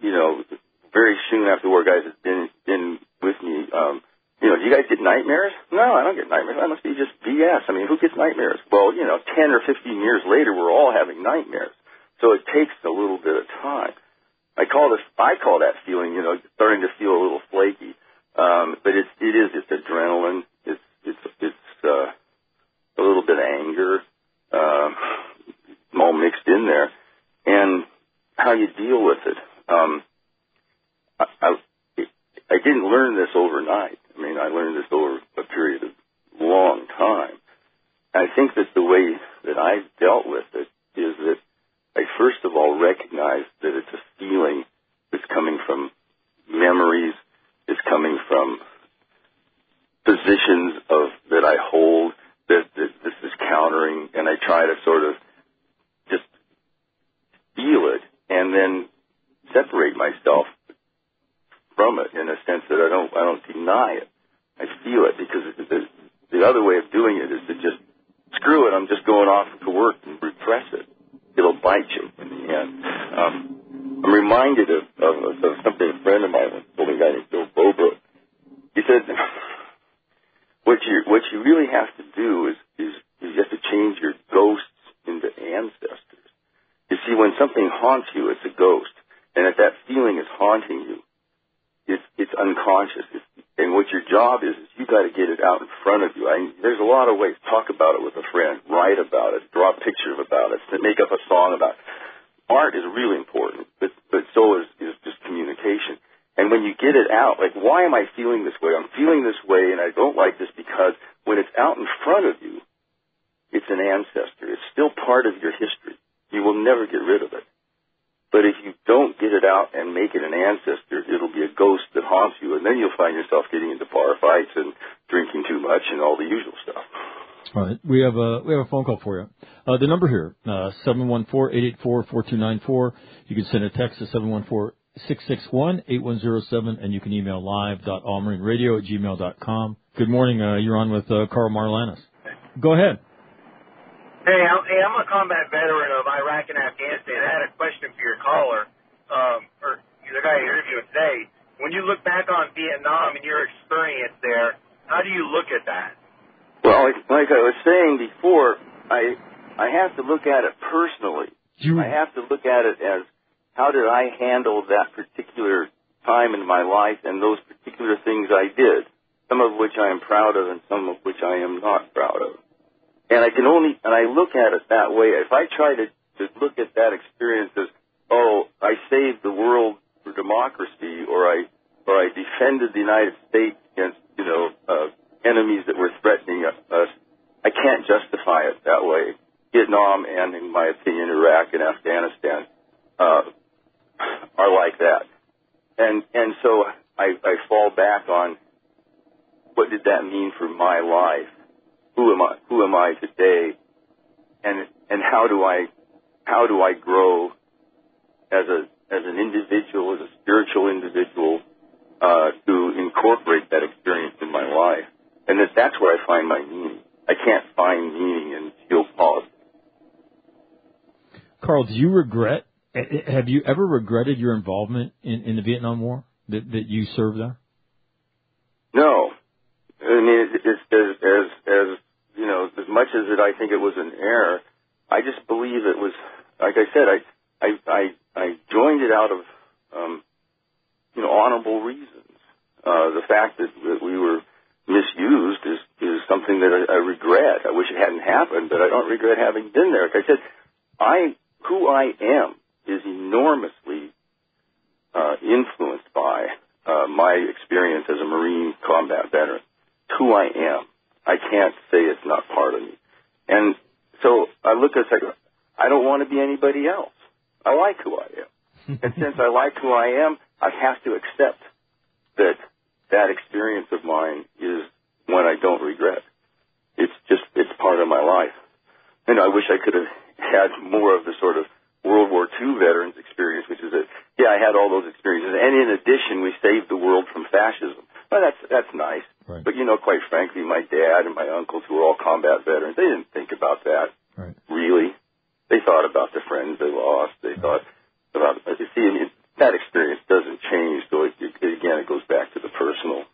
C: you know, very soon after war, guys had been been with me. Um, you know, do you guys get nightmares? No, I don't get nightmares. That must be just BS. I mean, who gets nightmares? Well, you know, ten or fifteen years later, we're all having nightmares. So it takes a little bit of time. I call this, I call that feeling, you know, starting to feel a little flaky. Um, but it's, it is, it's adrenaline. It's, it's, it's, uh, a little bit of anger, um, all mixed in there. And how you deal with it. Um, I, I, I didn't learn this overnight. I mean, I learned this over a period of long time. I think that the way that I dealt with it is that I first of all recognize that it's a feeling that's coming from memories, it's coming from positions of that I hold that, that this is countering, and I try to sort of just feel it and then separate myself from it in a sense that I don't I don't deny it. I feel it because the, the other way of doing it is to just screw it. I'm just going off to work and repress it. It'll bite you in the end. Um, I'm reminded of, of, of something a friend of mine told me, a guy named Bill Bobrook. He said, "What you what you really have to do is is you have to change your ghosts into ancestors. You see, when something haunts you, it's a ghost, and if that feeling is haunting you, it's it's unconscious. It's, and what your job is is you got to get it out in front of you. I, there's a lot of ways. Talk about it with a friend. Write about it. Draw a picture about it. Make up a song about it. Art is really important, but but so is is just communication. And when you get it out, like why am I feeling this way? I'm feeling this way, and I don't like this because when it's out in front of you, it's an ancestor. It's still part of your history. You will never get rid of it. But if you don't get it out and make it an ancestor, it'll be a ghost that haunts you, and then you'll find yourself getting into bar fights and drinking too much and all the usual stuff.
B: All right, we have a we have a phone call for you. Uh, the number here uh, seven one four eight eight four four two nine four. You can send a text to seven one four six six one eight one zero seven, and you can email live dot radio at gmail dot com. Good morning. Uh, you're on with uh, Karl Marlantes. Go ahead.
D: Hey, I'm, hey, I'm a combat veteran of Iraq and Afghanistan. I had a question for your caller, um, or the guy interviewing today. When you look back on Vietnam and your experience there, how do you look at that?
C: Well, like, like I was saying before, I I have to look at it personally.
B: You,
C: I have to look at it as how did I handle that particular time in my life and those particular things I did, some of which I am proud of and some of which I am not proud of. And I can only, and I look at it that way. If I try to, to look at that experience as, oh, I saved the world for democracy or I, or I defended the United States against, you know, uh, enemies that were threatening us, I can't justify it that way. Vietnam and, in my opinion, Iraq and Afghanistan, uh, are like that and and so I, I fall back on what did that mean for my life? Who am I? Who am I today? And and how do I how do I grow as a as an individual, as a spiritual individual, uh, to incorporate that experience in my life? And that that's where I find my meaning. I can't find meaning in geopolitics.
B: Karl, do you regret have you ever regretted your involvement in, in the Vietnam War that, that you served there?
C: No, I mean, it's, as, as as you know, as much as it, I think it was an error, I just believe it was. Like I said, I I I, I joined it out of um, you know honorable reasons. Uh, the fact that, that we were misused is is something that I, I regret. I wish it hadn't happened, but I don't regret having been there. Like I said, I who I am is enormously uh, influenced by uh, my experience as a Marine combat veteran. It's who I am. I can't say it's not part of me. And so I look at it, I don't want to be anybody else. I like who I am. [LAUGHS] and since I like who I am, I have to accept that that experience of mine is one I don't regret. It's just, it's part of my life. And I wish I could have had more of the sort of World War II veterans experience, which is that yeah, I had all those experiences, and in addition, we saved the world from fascism. Well, that's that's nice,
B: right.
C: but you know, quite frankly, my dad and my uncles, who were all combat veterans, they didn't think about that.
B: Right.
C: Really, they thought about the friends they lost. They right. thought about you see, I mean, that experience doesn't change. So it, it, again, it goes back personal.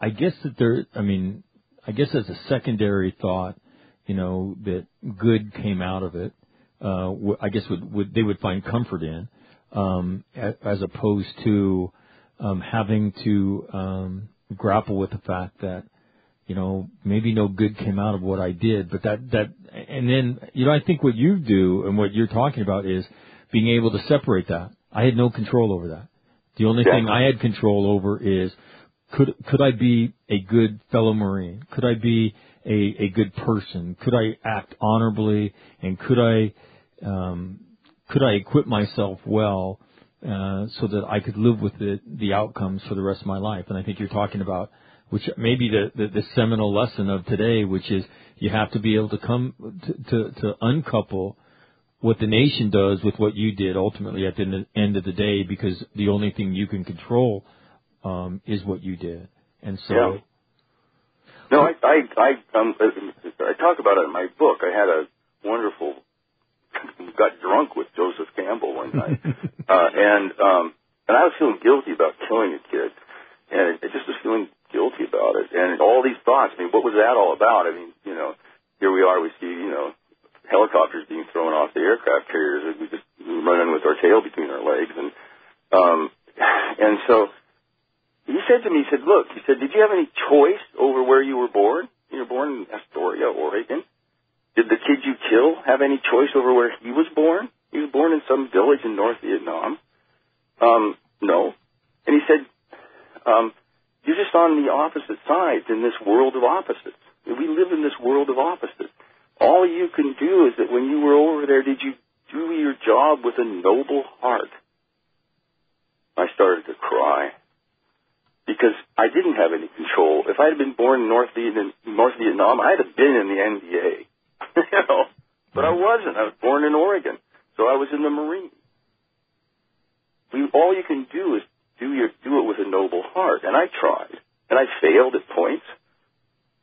B: I guess that there. I mean, I guess as a secondary thought, you know, that good came out of it uh, I guess would, would they would find comfort in, um, as opposed to um, having to um, grapple with the fact that you know maybe no good came out of what I did, but that that and then you know I think what you do and what you're talking about is being able to separate that. I had no control over that. The only thing I had control over is could could I be a good fellow Marine? Could I be a, a good person? Could I act honorably? And could I, um, could I equip myself well, uh, so that I could live with the, the outcomes for the rest of my life? And I think you're talking about, which may be the, the, the seminal lesson of today, which is you have to be able to come to, to, to uncouple what the nation does with what you did ultimately at the end of the day, because the only thing you can control, um, is what you did. And so,
C: yeah no, I I I, um, I talk about it in my book. I had a wonderful got drunk with Joseph Campbell one night, [LAUGHS] uh, and um, and I was feeling guilty about killing a kid, and I just was feeling guilty about it, and all these thoughts. I mean, what was that all about? I mean, you know, here we are, we see, you know, helicopters being thrown off the aircraft carriers, and we just running with our tail between our legs, and um, and so he said to me, he said, look, he said, did you have any choice over where you were born? You were born in Astoria, Oregon. Did the kid you kill have any choice over where he was born? He was born in some village in North Vietnam. Um, no. And he said, um, you're just on the opposite sides in this world of opposites. We live in this world of opposites. All you can do is that when you were over there, did you do your job with a noble heart? I started to cry because I didn't have any control. If I had been born in North Vietnam, North Vietnam I'd have been in the NVA, [LAUGHS] you know. But I wasn't. I was born in Oregon, so I was in the Marines. We, all you can do is do your do it with a noble heart, and I tried. and I failed at points,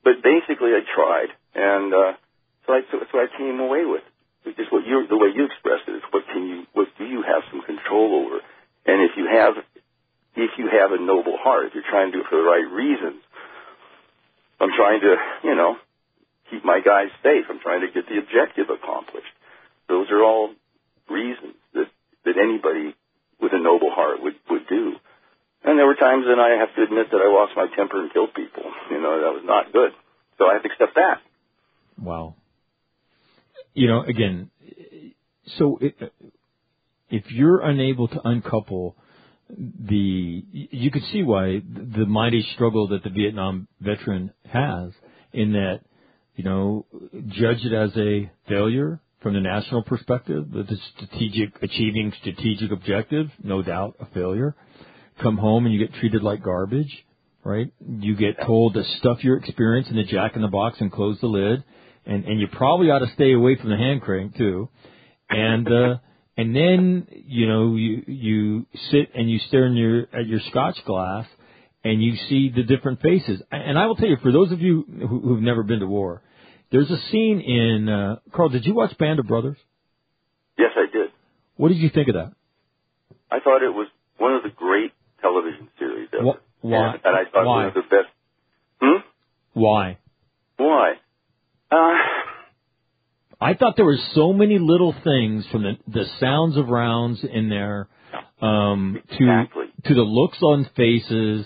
C: but basically I tried, and uh, so I so, so I came away with. Just what you the way you expressed it is what can you what do you have some control over, and if you have if you have a noble heart, if you're trying to do it for the right reasons, I'm trying to you know keep my guys safe. I'm trying to get the objective accomplished. Those are all reasons that that anybody with a noble heart would would do. And there were times when I have to admit that I lost my temper and killed people. You know, that was not good. So I have to accept that.
B: Wow. You know, again, so it, if you're unable to uncouple the, you can see why the mighty struggle that the Vietnam veteran has in that, you know, judge it as a failure from the national perspective, the strategic, achieving strategic objective, no doubt a failure come home and you get treated like garbage, right? You get told to stuff your experience in the jack in the box and close the lid, and and you probably ought to stay away from the hand crank too, and uh, and then you know you you sit and you stare in your at your scotch glass, and you see the different faces. And I will tell you, for those of you who, who've never been to war, there's a scene in uh, Karl. Did you watch Band of Brothers?
C: Yes, I did.
B: What did you think of that?
C: I thought it was one of the great television series ever.
B: Why?
C: And, and I thought
B: Why?
C: one of the best. Hmm?
B: Why?
C: Why? Uh,
B: I thought there were so many little things from the the sounds of rounds in there, um,
C: Exactly.
B: to to the looks on faces,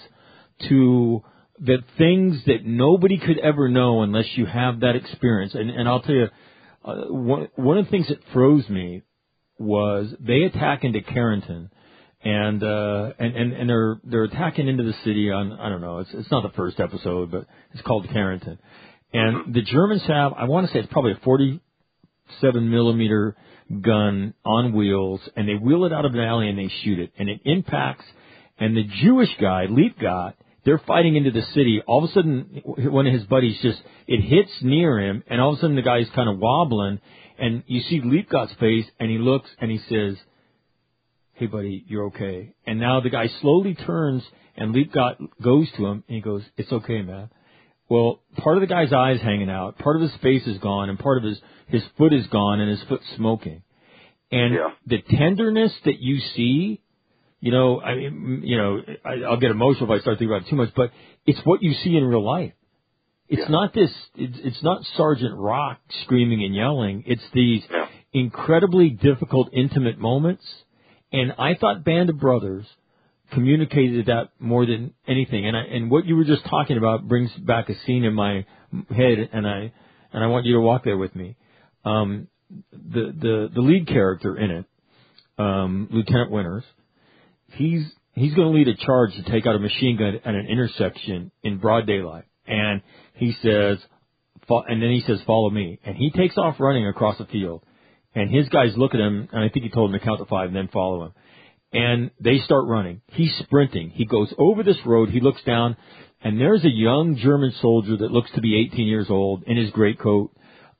B: to the things that nobody could ever know unless you have that experience. And and I'll tell you, uh, one one of the things that froze me was they attack into Carentan. And uh and, and and they're they're attacking into the city on I don't know it's it's not the first episode but it's called Carentan, and the Germans have I want to say it's probably a 47 millimeter gun on wheels and they wheel it out of an alley and they shoot it and it impacts and the Jewish guy Liebgott they're fighting into the city all of a sudden one of his buddies just it hits near him and all of a sudden the guy's kind of wobbling and you see Liebgott's face and he looks and he says hey buddy, you're okay. And now the guy slowly turns and Liebgott goes to him and he goes, it's okay, man. Well, part of the guy's eye's hanging out, part of his face is gone, and part of his, his foot is gone and his foot's smoking. And
C: Yeah.
B: the tenderness that you see, you know, I mean, you know, I, I'll get emotional if I start thinking about it too much, but it's what you see in real life. It's
C: Yeah.
B: not this, it's, it's not Sergeant Rock screaming and yelling. It's these
C: Yeah.
B: incredibly difficult, intimate moments. And I thought Band of Brothers communicated that more than anything. And I, and what you were just talking about brings back a scene in my head, and I and I want you to walk there with me. Um, the the the lead character in it, um, Lieutenant Winters, he's he's going to lead a charge to take out a machine gun at an intersection in broad daylight, and he says, and then he says, "Follow me," and he takes off running across the field, and his guys look at him, and I think he told him to count to five and then follow him, and they start running. He's sprinting. He goes over this road. He looks down, and there's a young German soldier that looks to be 18 years old in his greatcoat.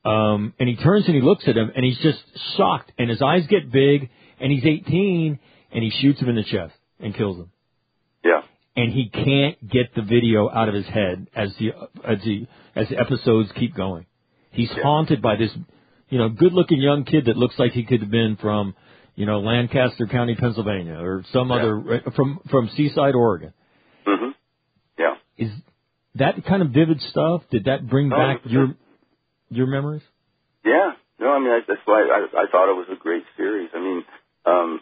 B: Um, and he turns and he looks at him, and he's just shocked, and his eyes get big, and he's 18, and he shoots him in the chest and kills him
C: yeah.
B: and he can't get the video out of his head as the as the as the episodes keep going. He's
C: Yeah.
B: haunted by this, you know, good-looking young kid that looks like he could have been from, you know, Lancaster County, Pennsylvania, or some
C: Yeah.
B: other from from Seaside, Oregon.
C: hmm Yeah.
B: Is that kind of vivid stuff? Did that bring
C: Oh,
B: back your your memories?
C: Yeah. No, I mean I, that's why I, I thought it was a great series. I mean, um,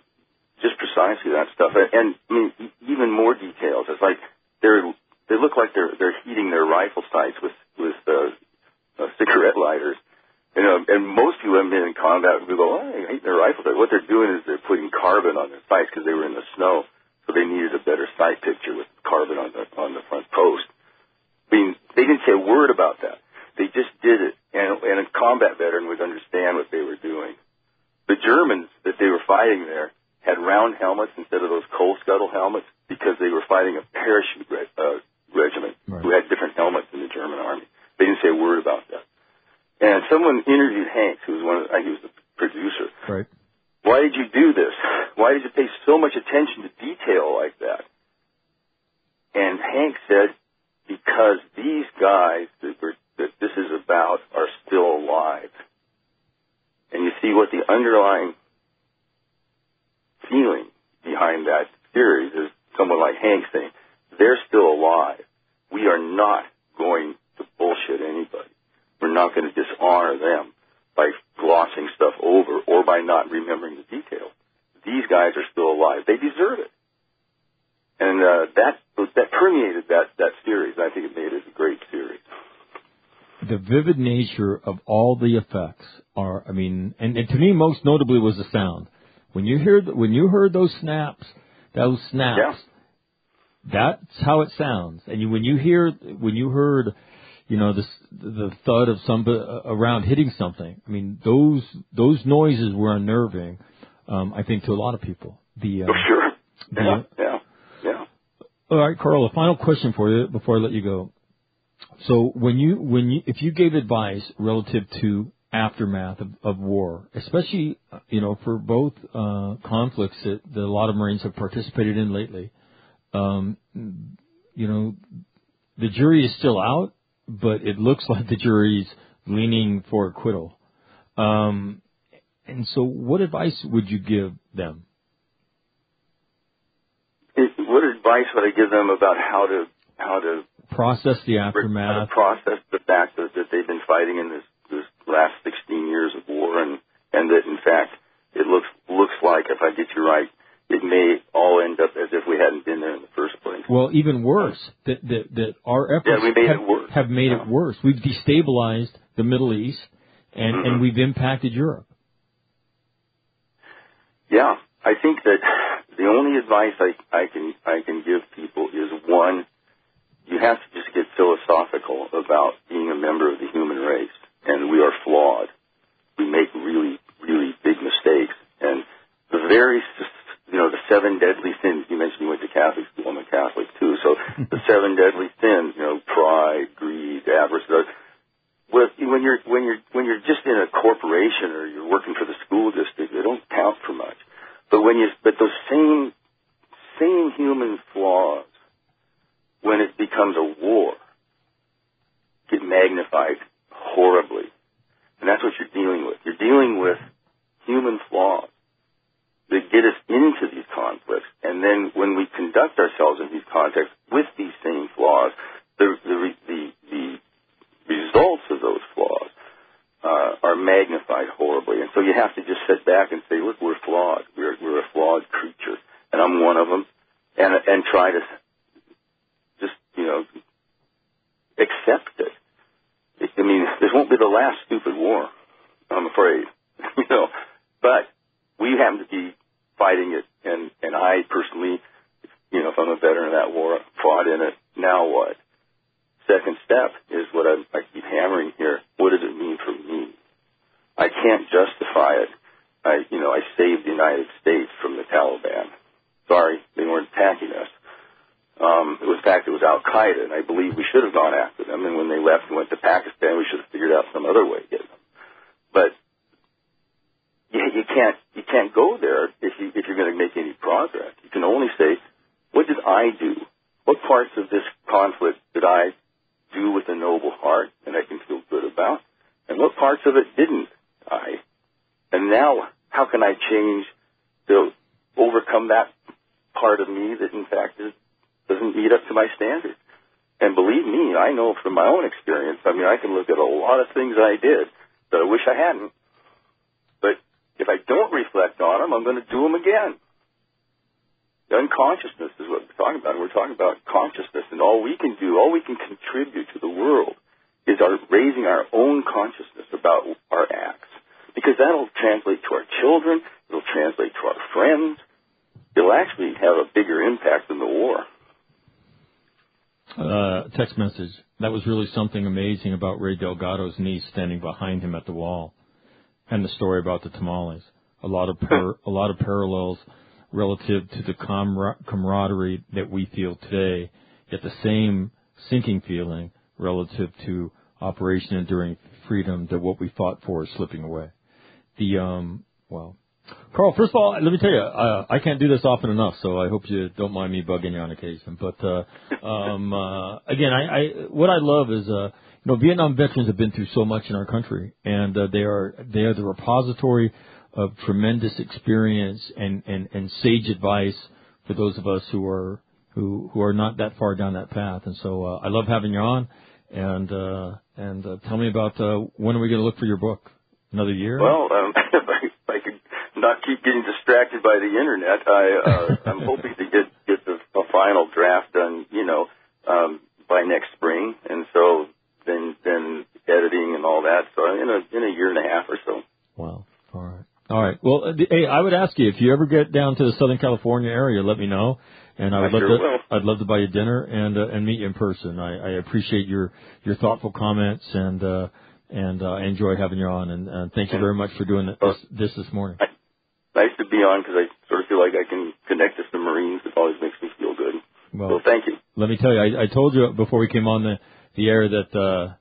C: just precisely that stuff, and, and I mean even more details. It's like they're they look like they're they're heating their rifle sights with with uh, uh, cigarette lighters. You know, and most people have been in combat who go, oh, I hate their rifle sights. What they're doing is they're putting carbon on their sights because they were in the snow, so they needed a better sight picture with carbon on the on the front post. I mean, they didn't say a word about that. They just did it, and, and a combat veteran would understand what they were doing. The Germans that they were fighting there had round helmets instead of those coal scuttle helmets because they were fighting a parachute re- uh, regiment
B: Right.
C: who had different helmets in the German army. They didn't say a word about that. And someone interviewed Hanks, who was one of, uh, he was the producer.
B: Right.
C: Why did you do this? Why did you pay so much attention to detail like that? And Hank said, because these guys that, we're, that this is about are still alive. And you see what the underlying feeling behind that theory is someone like Hank saying, they're still alive. We are not going to bullshit anybody. We're not dishonor them by glossing stuff over or by not remembering the details. These guys are still alive. They deserve it. And uh, that that permeated that that series. I think it made it a great series.
B: The vivid nature of all the effects are, I mean, and, and to me, most notably was the sound. When you hear when you heard those snaps, those snaps,
C: Yeah.
B: that's how it sounds. And you, when you hear when you heard, you know, the the thud of some around hitting something. I mean, those those noises were unnerving. Um, I think to a lot of people. The uh,
C: For sure.
B: the-
C: Yeah. Yeah. Yeah.
B: all right, Karl. A final question for you before I let you go. So when you when you if you gave advice relative to aftermath of, of war, especially uh, you know for both uh, conflicts that, that a lot of Marines have participated in lately, um, you know, the jury is still out, but it looks [LAUGHS] like the jury's leaning for acquittal. Um, and so, what advice would you give them?
C: It, what advice would I give them about how to how to
B: Process the
C: how to
B: aftermath.
C: process the fact that, that they've been fighting in this this last 16 years of war, and and that in fact it looks looks like if I get you right, it may all end up as if we hadn't been there in the first place.
B: Well, even worse, that that, that our efforts
C: Yeah, we made
B: have,
C: it worse.
B: Have made it worse. We've destabilized the Middle East, and
C: Mhm.
B: and we've impacted Europe.
C: Yeah, I think that the only advice I, I can I can give people is one, you have to just get philosophical about being a member of the human race, and we are flawed. We make really really big mistakes, and the very you know the seven deadly sins. You mentioned you went to Catholic school. I'm a Catholic too, so [LAUGHS] the seven deadly sins. You know, pride, greed, avarice. those- Well, when you're when you're when you're just in a corporation or you're working for the school district, they don't count for much. But when you but those same same human flaws, when it becomes a war, get magnified horribly, and that's what you're dealing with. You're dealing with human flaws that get us into these conflicts, and then when we conduct ourselves in these contexts with these same flaws, the the the, the results of those flaws uh, are magnified horribly. And so you have to just sit back and say, look, we're flawed. We're, we're a flawed creature. And I'm one of them. And, and try to just, you know, accept it. I mean, this won't be the last stupid war, I'm afraid. [LAUGHS] you know, but we happen to be fighting it. And, and I personally, you know, if I'm a veteran of that war, fought in it. Now what? second step is what I, I keep hammering here. What does it mean for me? I can't justify it. I, you know, I saved the United States from the Taliban. Sorry, they weren't attacking us. Um, it was, in fact, it was Al Qaeda, and I believe we should have gone after them. And when they left and went to Pakistan, we should have figured out some other way to get them. But you, you can't you can't go there if you if you're going to make any progress. You can only say, what did I do? What parts of this conflict did I do with a noble heart and I can feel good about? And what parts of it didn't I? And now, how can I change to overcome that part of me that in fact is, doesn't meet up to my standards? And believe me, I know from my own experience, I mean, I can look at a lot of things I did that I wish I hadn't. But if I don't reflect on them, I'm going to do them again. Unconsciousness is what we're talking about. We're talking about consciousness, and all we can do, all we can contribute to the world, is our raising our own consciousness about our acts, because that'll translate to our children. It'll translate to our friends. It'll actually have a bigger impact than the war.
B: Uh, text message. That was really something amazing about Ray Delgado's niece standing behind him at the wall, and the story about the tamales. A lot of par- [LAUGHS] a lot of parallels relative to the camar- camaraderie that we feel today, yet the same sinking feeling relative to Operation Enduring Freedom that what we fought for is slipping away. The um, well, Karl, first of all, let me tell you, uh, I can't do this often enough, so I hope you don't mind me bugging you on occasion. But uh, um, uh, again, I, I what I love is, uh, know, Vietnam veterans have been through so much in our country, and uh, they are they are the repository of tremendous experience and, and, and sage advice for those of us who are who who are not that far down that path. And so uh, I love having you on, and uh, and uh, tell me about uh, when are we going to look for your book? Another year?
C: Well, um, if [LAUGHS] I, if I could not keep getting distracted by the internet, I uh, I'm hoping to get get the a final draft done, you know, um, by next spring, and so then then editing and all that. So in a in a year and a half or so.
B: Wow. All right. All right. Well, uh, hey, I would ask you if you ever get down to the Southern California area, let me know, and I would
C: I
B: love
C: sure
B: to.
C: will.
B: I'd love to buy you dinner and uh, and meet you in person. I, I appreciate your your thoughtful comments and uh, and uh, I enjoy having you on. And uh, thank you very much for doing this this this morning.
C: Nice to be on because I sort of feel like I can connect to some Marines. It always makes me feel good.
B: Well,
C: so thank you.
B: let me tell you, I, I told you before we came on the the air that, uh,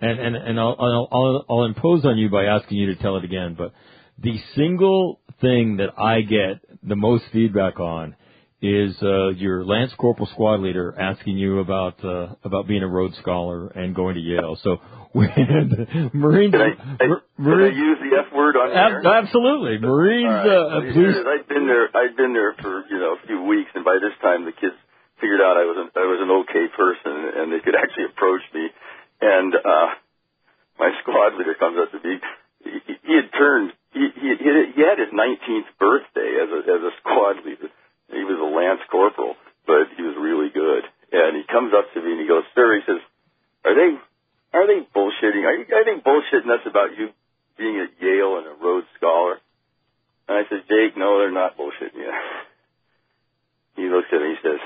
B: and and and I'll, I'll I'll I'll impose on you by asking you to tell it again. But the single thing that I get the most feedback on is uh, your Lance Corporal squad leader asking you about uh, about being a Rhodes Scholar and going to Yale. So [LAUGHS] when Marines,
C: Can I, I,
B: Mar-
C: can I use the F word on
B: ab-
C: there?
B: absolutely, Marines.
C: All right.
B: Uh, please,
C: here it is. I'd been there. I'd been there for you know a few weeks, and by this time the kids figured out I was an, I was an okay person, and they could actually approach me. And uh, my squad leader comes up to me. He, he had turned. He, he he had his 19th birthday as a as a squad leader. He was a lance corporal, but he was really good. And he comes up to me and he goes, "Sir," he says, "Are they are they bullshitting? Are you are they bullshitting us about you being at Yale and a Rhodes Scholar?" And I said, Jake, no, they're not bullshitting you. [LAUGHS] He looks at me, he says,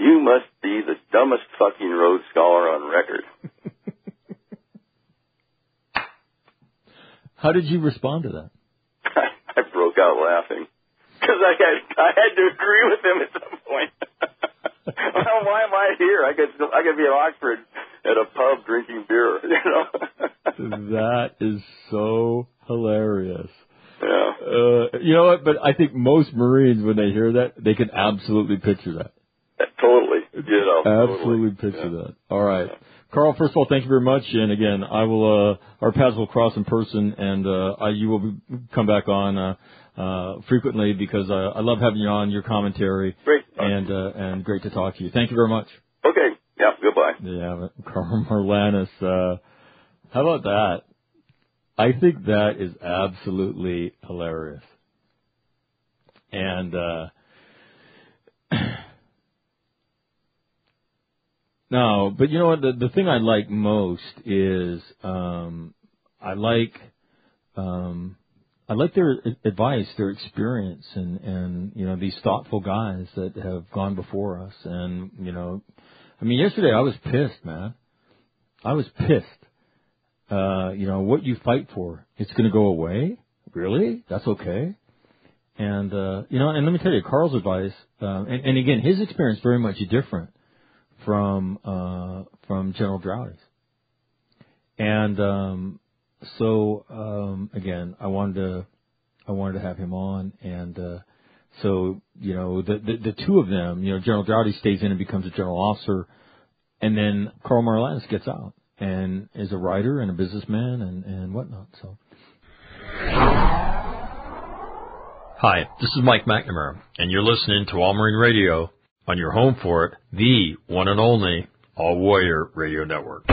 C: you must be the dumbest fucking Rhodes Scholar on record. [LAUGHS]
B: how did you respond to that? [LAUGHS]
C: I broke out laughing. Because I had, I had to agree with him at some point. [LAUGHS] well, why am I here? I could, I could be in Oxford at a pub drinking beer, you know?
B: that is so hilarious.
C: yeah.
B: Uh, you know what? But I think most Marines, when they hear that, they can absolutely picture that.
C: Totally. You know.
B: Absolutely
C: totally.
B: picture
C: Yeah.
B: that. All right. Karl, first of all, thank you very much. And again, I will, uh, our paths will cross in person and, uh, I, you will be, come back on, uh, uh, frequently because, uh, I love having you on, your commentary.
C: Great.
B: And, uh, and great to talk to you. Thank you very much.
C: Okay. Yeah. Goodbye.
B: Yeah, Karl [LAUGHS] Marlantes, uh, how about that? I think that is absolutely hilarious. And, uh, [CLEARS THROAT] no, but you know what? The, the thing I like most is, um, I like, um, I like their advice, their experience, and and you know these thoughtful guys that have gone before us. And you know, I mean, yesterday I was pissed, man. I was pissed. Uh, you know what you fight for, it's going to go away. Really? That's okay. And uh, you know, and let me tell you, Karl's advice, um, and, and again, his experience very much different from uh, from General Draude's. And um, so um, again, I wanted to I wanted to have him on, and uh, so you know the, the the two of them, you know, General Droughty stays in and becomes a general officer, and then Karl Marlantes gets out and is a writer and a businessman and and whatnot. So.
E: Hi, this is Mike McNamara, and you're listening to All Marine Radio on your home for it, the one and only All Warrior Radio Network.